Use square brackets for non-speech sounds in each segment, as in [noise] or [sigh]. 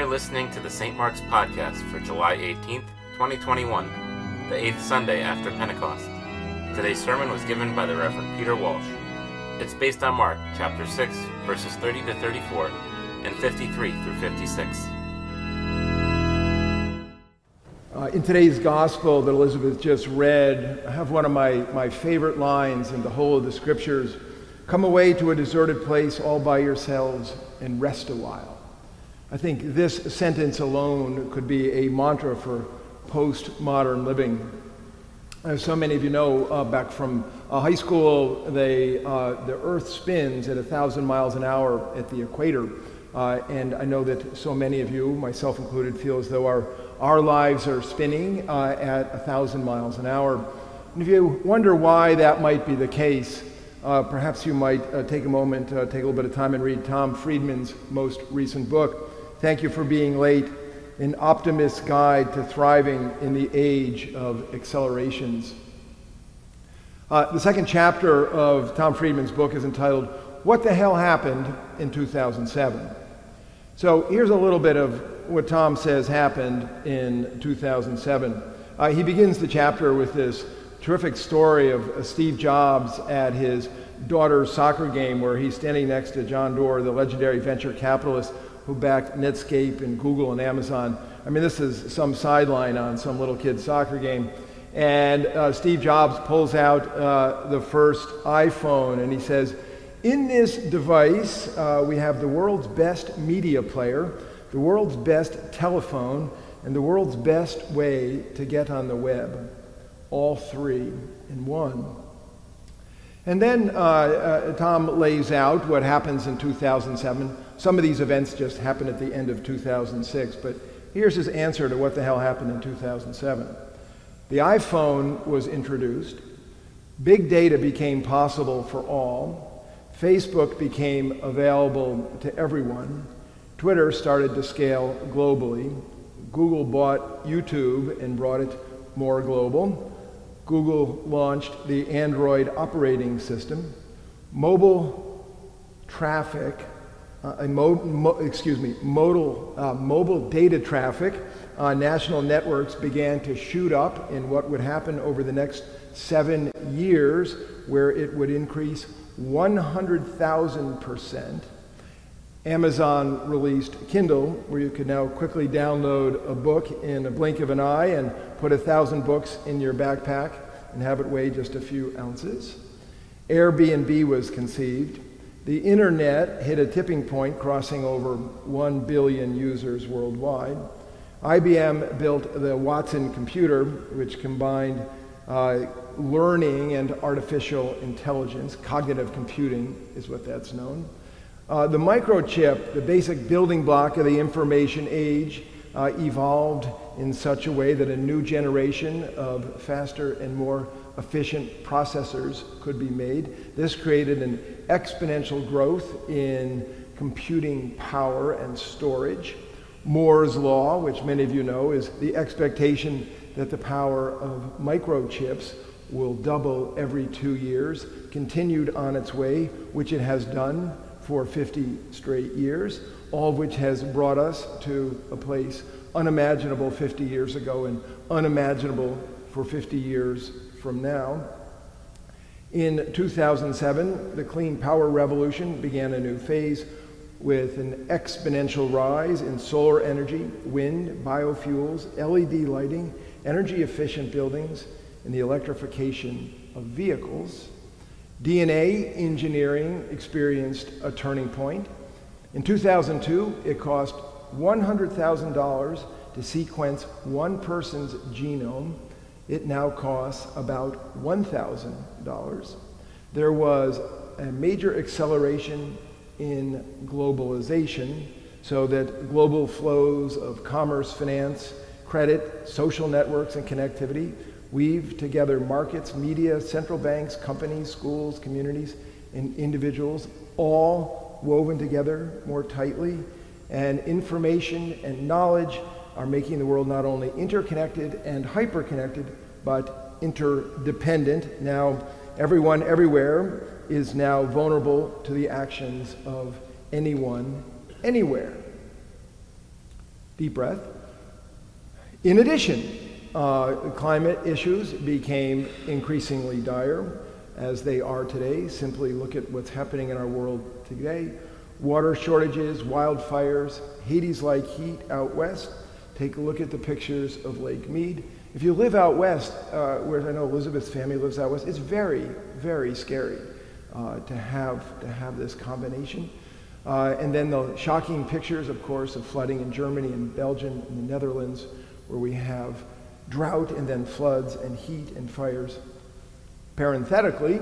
You're listening to the St. Mark's Podcast for July 18th, 2021, the eighth Sunday after Pentecost. Today's sermon was given by the Reverend Peter Walsh. It's based on Mark chapter 6, verses 30 to 34, and 53 through 56. Uh, in today's gospel that Elizabeth just read, I have one of my, my favorite lines in the whole of the scriptures Come away to a deserted place all by yourselves and rest a while. I think this sentence alone could be a mantra for postmodern living. As so many of you know, uh, back from uh, high school, they, uh, the Earth spins at a thousand miles an hour at the equator. Uh, and I know that so many of you, myself included, feel as though our, our lives are spinning uh, at a thousand miles an hour. And if you wonder why that might be the case, uh, perhaps you might take a moment, take a little bit of time and read Tom Friedman's most recent book, Thank You for Being Late An Optimist's Guide to Thriving in the Age of Accelerations. Uh, the second chapter of Tom Friedman's book is entitled What the Hell Happened in 2007? So here's a little bit of what Tom says happened in 2007. Uh, he begins the chapter with this terrific story of uh, Steve Jobs at his daughter's soccer game where he's standing next to John Doerr, the legendary venture capitalist who backed Netscape and Google and Amazon. I mean, this is some sideline on some little kid's soccer game. And uh, Steve Jobs pulls out uh, the first iPhone and he says, In this device, uh, we have the world's best media player, the world's best telephone, and the world's best way to get on the web all three in one. And then uh, uh, Tom lays out what happens in 2007. Some of these events just happened at the end of 2006, but here's his answer to what the hell happened in 2007. The iPhone was introduced, big data became possible for all, Facebook became available to everyone, Twitter started to scale globally, Google bought YouTube and brought it more global. Google launched the Android operating system. Mobile traffic, uh, mo- mo- excuse me, modal, uh, mobile data traffic on national networks began to shoot up in what would happen over the next seven years, where it would increase 100,000%. Amazon released Kindle, where you could now quickly download a book in a blink of an eye and put a thousand books in your backpack and have it weigh just a few ounces. Airbnb was conceived. The internet hit a tipping point, crossing over 1 billion users worldwide. IBM built the Watson computer, which combined uh, learning and artificial intelligence. Cognitive computing is what that's known. Uh, the microchip, the basic building block of the information age, uh, evolved in such a way that a new generation of faster and more efficient processors could be made. This created an exponential growth in computing power and storage. Moore's Law, which many of you know, is the expectation that the power of microchips will double every two years, continued on its way, which it has done for 50 straight years, all of which has brought us to a place unimaginable 50 years ago and unimaginable for 50 years from now. In 2007, the clean power revolution began a new phase with an exponential rise in solar energy, wind, biofuels, LED lighting, energy efficient buildings, and the electrification of vehicles. DNA engineering experienced a turning point. In 2002, it cost $100,000 to sequence one person's genome. It now costs about $1,000. There was a major acceleration in globalization so that global flows of commerce, finance, credit, social networks, and connectivity weave together markets, media, central banks, companies, schools, communities, and individuals, all woven together more tightly. And information and knowledge are making the world not only interconnected and hyperconnected, but interdependent. Now, everyone everywhere is now vulnerable to the actions of anyone anywhere. Deep breath. In addition, uh, climate issues became increasingly dire as they are today. Simply look at what's happening in our world today. Water shortages, wildfires, Hades-like heat out west. Take a look at the pictures of Lake Mead. If you live out west, uh, where I know Elizabeth's family lives out west, it's very, very scary uh, to have to have this combination. Uh, and then the shocking pictures, of course, of flooding in Germany and Belgium and the Netherlands, where we have drought and then floods and heat and fires. Parenthetically,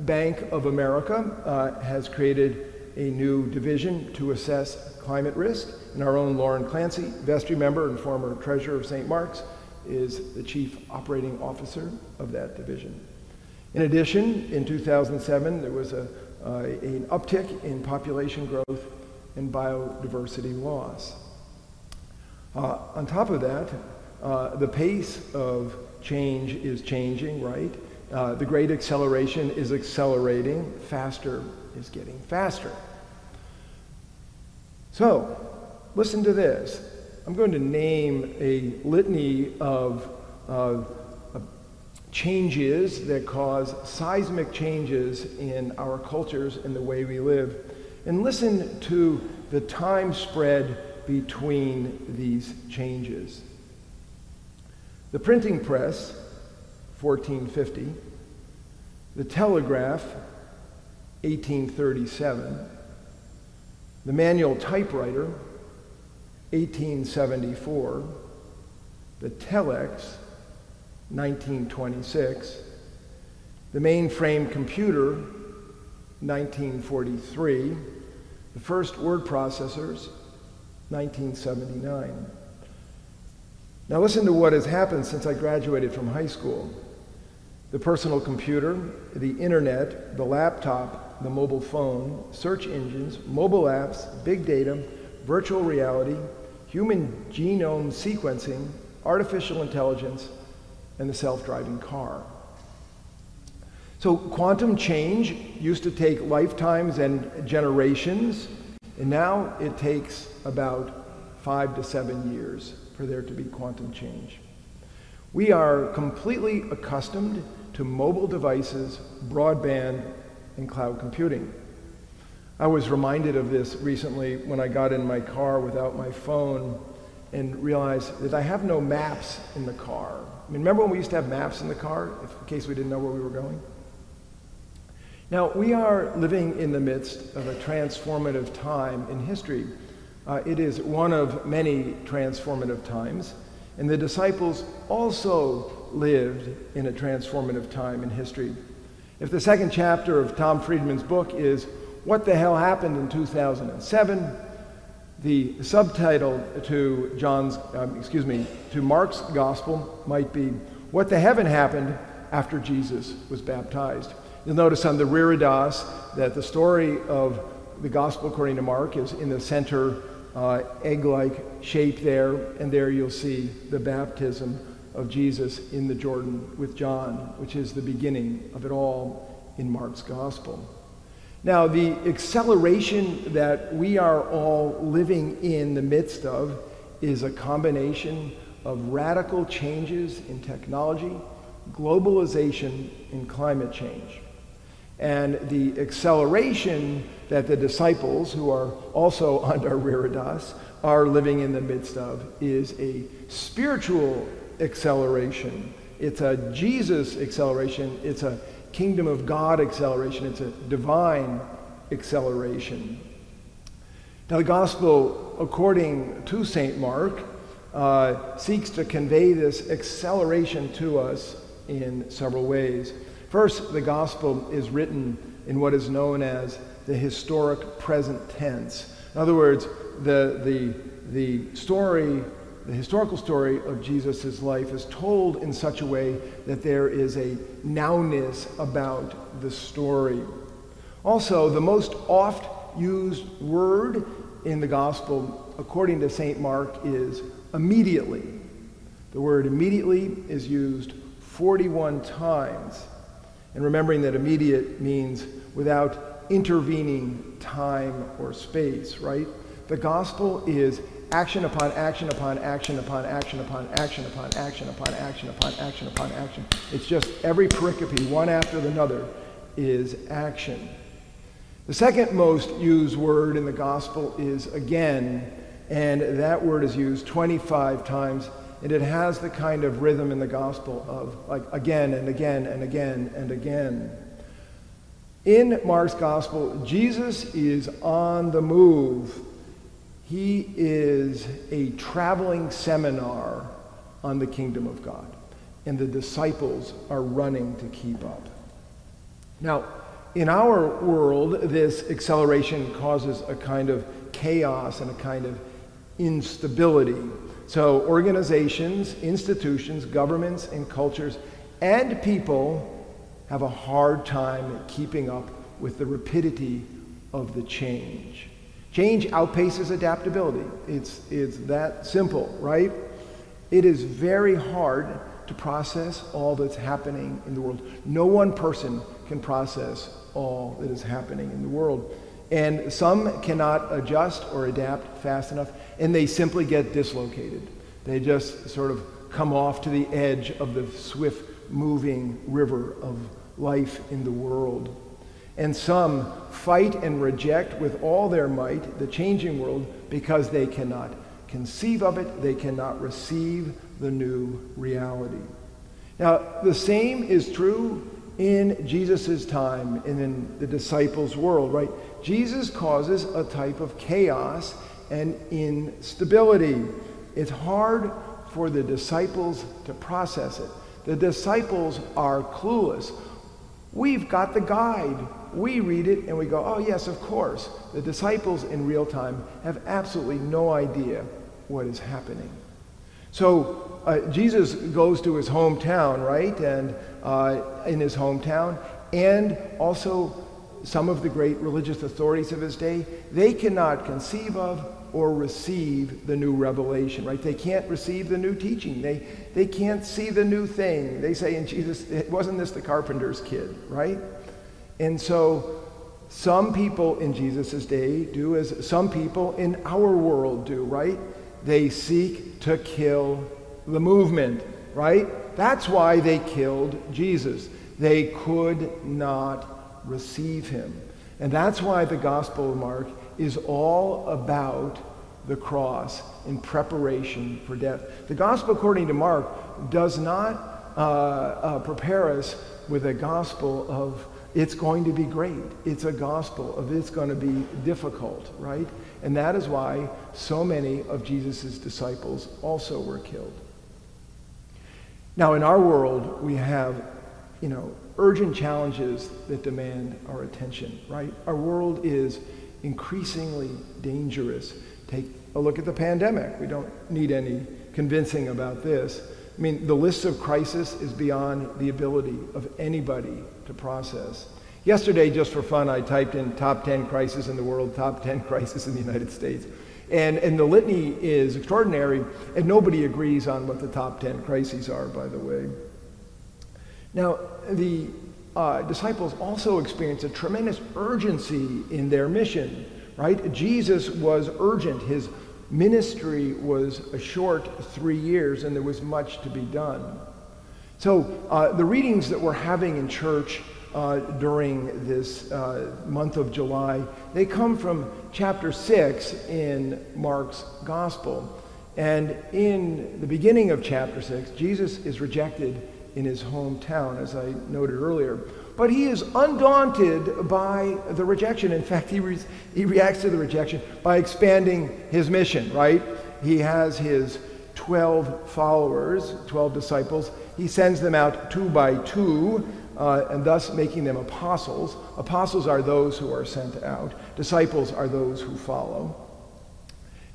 Bank of America uh, has created a new division to assess climate risk, and our own Lauren Clancy, vestry member and former treasurer of St. Mark's, is the chief operating officer of that division. In addition, in 2007, there was a, uh, an uptick in population growth and biodiversity loss. Uh, on top of that, uh, the pace of change is changing, right? Uh, the great acceleration is accelerating, faster is getting faster. So, listen to this. I'm going to name a litany of changes that cause seismic changes in our cultures and the way we live. And listen to the time spread between these changes. The printing press, 1450. The telegraph, 1837. The manual typewriter, 1874. The telex, 1926. The mainframe computer, 1943. The first word processors, 1979. Now, listen to what has happened since I graduated from high school. The personal computer, the internet, the laptop, the mobile phone, search engines, mobile apps, big data, virtual reality, human genome sequencing, artificial intelligence, and the self driving car. So, quantum change used to take lifetimes and generations, and now it takes about five to seven years for there to be quantum change. We are completely accustomed to mobile devices, broadband, and cloud computing. I was reminded of this recently when I got in my car without my phone and realized that I have no maps in the car. I mean, remember when we used to have maps in the car if, in case we didn't know where we were going? Now, we are living in the midst of a transformative time in history. Uh, it is one of many transformative times, and the disciples also lived in a transformative time in history. If the second chapter of Tom Friedman's book is What the Hell Happened in 2007, the subtitle to John's, um, excuse me, to Mark's gospel might be What the Heaven Happened After Jesus Was Baptized. You'll notice on the reredos that the story of the gospel according to Mark is in the center uh, egg-like shape there, and there you'll see the baptism of Jesus in the Jordan with John, which is the beginning of it all in Mark's gospel. Now, the acceleration that we are all living in the midst of is a combination of radical changes in technology, globalization, and climate change. And the acceleration that the disciples, who are also [laughs] under reredos, are living in the midst of is a spiritual acceleration. It's a Jesus acceleration. It's a kingdom of God acceleration. It's a divine acceleration. Now, the gospel, according to St. Mark, uh, seeks to convey this acceleration to us in several ways. First, the gospel is written in what is known as the historic present tense. In other words, the, the, the story, the historical story of Jesus' life is told in such a way that there is a nowness about the story. Also, the most oft used word in the gospel, according to St. Mark, is immediately. The word immediately is used 41 times. And remembering that immediate means without intervening time or space, right? The gospel is action upon action upon action upon action upon action upon action upon action upon action upon action. It's just every pericope, one after another, is action. The second most used word in the gospel is again, and that word is used 25 times, and it has the kind of rhythm in the gospel of like again and again and again and again. In Mark's gospel, Jesus is on the move. He is a traveling seminar on the kingdom of God, and the disciples are running to keep up. Now, in our world, this acceleration causes a kind of chaos and a kind of instability. So, organizations, institutions, governments, and cultures, and people have a hard time keeping up with the rapidity of the change. Change outpaces adaptability. It's, it's that simple, right? It is very hard to process all that's happening in the world. No one person can process all that is happening in the world. And some cannot adjust or adapt fast enough, and they simply get dislocated. They just sort of come off to the edge of the swift moving river of life in the world. And some fight and reject with all their might the changing world because they cannot conceive of it, they cannot receive the new reality. Now, the same is true in Jesus' time and in the disciples' world, right? Jesus causes a type of chaos and instability. It's hard for the disciples to process it. The disciples are clueless. We've got the guide. We read it and we go, oh, yes, of course. The disciples in real time have absolutely no idea what is happening. So uh, Jesus goes to his hometown, right? And uh, in his hometown, and also some of the great religious authorities of his day, they cannot conceive of or receive the new revelation, right? They can't receive the new teaching. They, they can't see the new thing. They say in Jesus, wasn't this the carpenter's kid, right? And so some people in Jesus' day do as some people in our world do, right? They seek to kill the movement, right? That's why they killed Jesus. They could not receive him. And that's why the Gospel of Mark is all about the cross in preparation for death. The Gospel, according to Mark, does not uh, uh, prepare us with a gospel of it's going to be great. It's a gospel of it's going to be difficult, right? And that is why so many of Jesus' disciples also were killed. Now, in our world, we have, you know, urgent challenges that demand our attention, right? Our world is increasingly dangerous. Take a look at the pandemic. We don't need any convincing about this. I mean, the list of crisis is beyond the ability of anybody to process. Yesterday, just for fun, I typed in top 10 crises in the world, top 10 [laughs] crises in the United States. And, and the litany is extraordinary, and nobody agrees on what the top 10 crises are, by the way. Now, the uh, disciples also experienced a tremendous urgency in their mission, right? Jesus was urgent. His ministry was a short three years, and there was much to be done. So, uh, the readings that we're having in church uh, during this uh, month of July, they come from chapter 6 in Mark's Gospel. And in the beginning of chapter 6, Jesus is rejected in his hometown, as I noted earlier. But he is undaunted by the rejection. In fact, he, re- he reacts to the rejection by expanding his mission, right? He has his 12 followers, 12 disciples. He sends them out two by two, uh, and thus making them apostles. Apostles are those who are sent out, disciples are those who follow.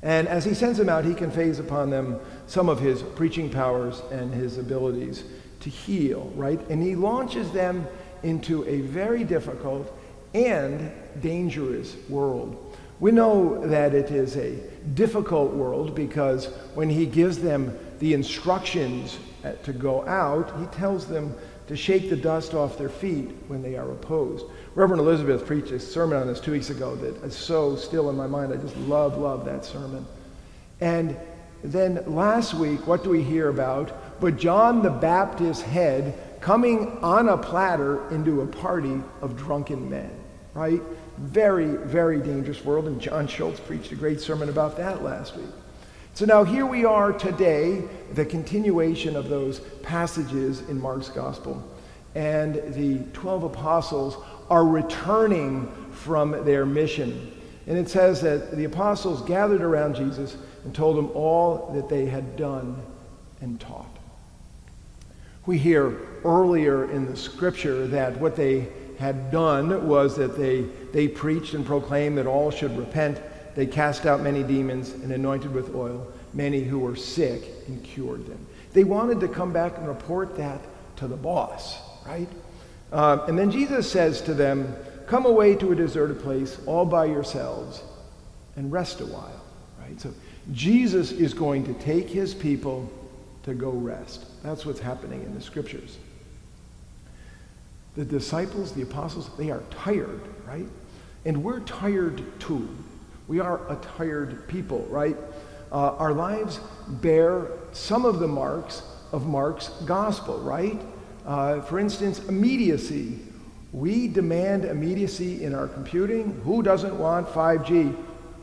And as he sends them out, he conveys upon them some of his preaching powers and his abilities to heal, right? And he launches them into a very difficult and dangerous world. We know that it is a difficult world because when he gives them the instructions uh, to go out, he tells them to shake the dust off their feet when they are opposed. Reverend Elizabeth preached a sermon on this two weeks ago that is so still in my mind. I just love, love that sermon. And then last week, what do we hear about? But John the Baptist's head coming on a platter into a party of drunken men, right? Very, very dangerous world. And John Schultz preached a great sermon about that last week. So now here we are today, the continuation of those passages in Mark's gospel. And the 12 apostles are returning from their mission. And it says that the apostles gathered around Jesus and told him all that they had done and taught. We hear earlier in the scripture that what they had done was that they, they preached and proclaimed that all should repent they cast out many demons and anointed with oil many who were sick and cured them. They wanted to come back and report that to the boss, right? Uh, and then Jesus says to them, Come away to a deserted place all by yourselves and rest a while, right? So Jesus is going to take his people to go rest. That's what's happening in the scriptures. The disciples, the apostles, they are tired, right? And we're tired too. We are a tired people, right? Uh, our lives bear some of the marks of Mark's gospel, right? Uh, for instance, immediacy. We demand immediacy in our computing. Who doesn't want 5G?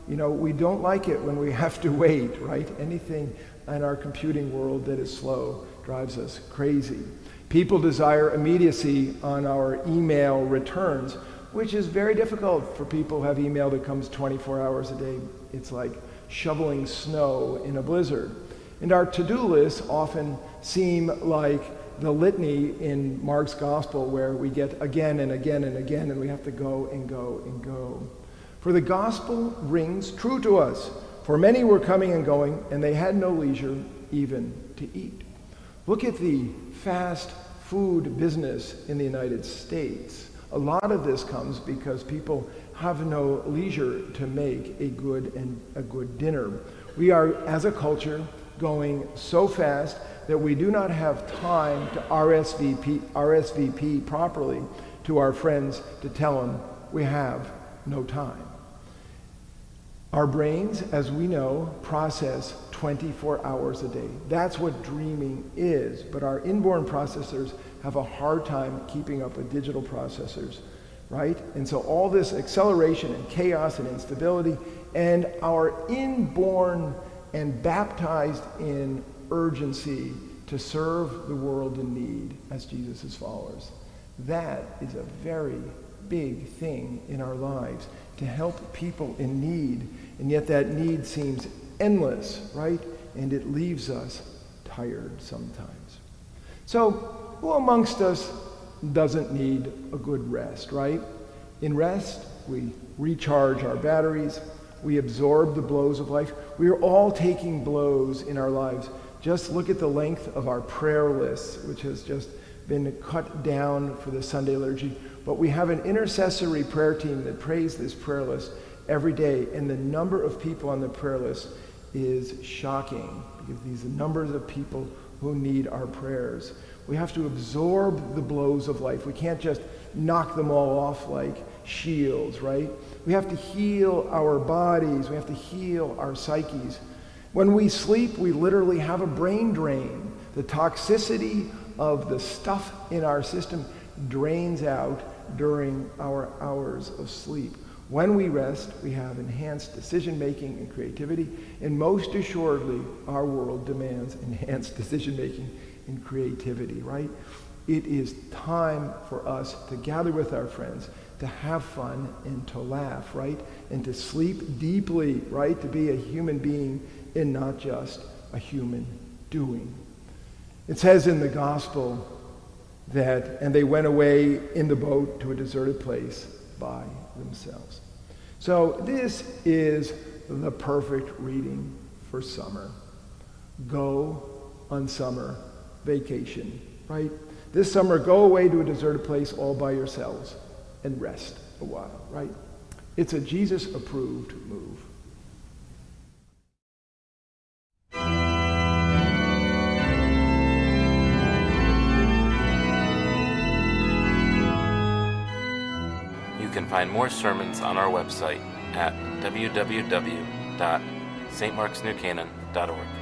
You know, we don't like it when we [laughs] have to wait, right? Anything in our computing world that is slow drives us crazy. People desire immediacy on our email returns which is very difficult for people who have email that comes 24 hours a day. It's like shoveling snow in a blizzard. And our to do lists often seem like the litany in Mark's gospel, where we get again and again and again, and we have to go and go and go. For the gospel rings true to us. For many were coming and going, and they had no leisure even to eat. Look at the fast food business in the United States. A lot of this comes because people have no leisure to make a good and a good dinner. We are, as a culture, going so fast that we do not have time to RSVP, RSVP properly to our friends to tell them we have no time. Our brains, as we know, process 24 hours a day. That's what dreaming is. But our inborn processors have a hard time keeping up with digital processors, right? And so all this acceleration and chaos and instability and our inborn and baptized in urgency to serve the world in need as Jesus' followers. That is a very big thing in our lives to help people in need. And yet that need seems endless, right? And it leaves us tired sometimes. So who amongst us doesn't need a good rest, right? In rest, we recharge our batteries, we absorb the blows of life. We are all taking blows in our lives. Just look at the length of our prayer list, which has just been cut down for the Sunday liturgy. But we have an intercessory prayer team that prays this prayer list every day, and the number of people on the prayer list is shocking because these numbers of people who need our prayers. We have to absorb the blows of life. We can't just knock them all off like shields, right? We have to heal our bodies. We have to heal our psyches. When we sleep, we literally have a brain drain. The toxicity of the stuff in our system drains out during our hours of sleep. When we rest, we have enhanced decision making and creativity, and most assuredly, our world demands enhanced [laughs] decision making and creativity, right? It is time for us to gather with our friends, to have fun and to laugh, right? And to sleep deeply, right? To be a human being and not just a human doing. It says in the gospel that, and they went away in the boat to a deserted place by themselves. So this is the perfect reading for summer. Go on summer vacation, right? This summer, go away to a deserted place all by yourselves and rest a while, right? It's a Jesus approved move. Find more sermons on our website at www.cccny.org. stmarksnewcanaan.org.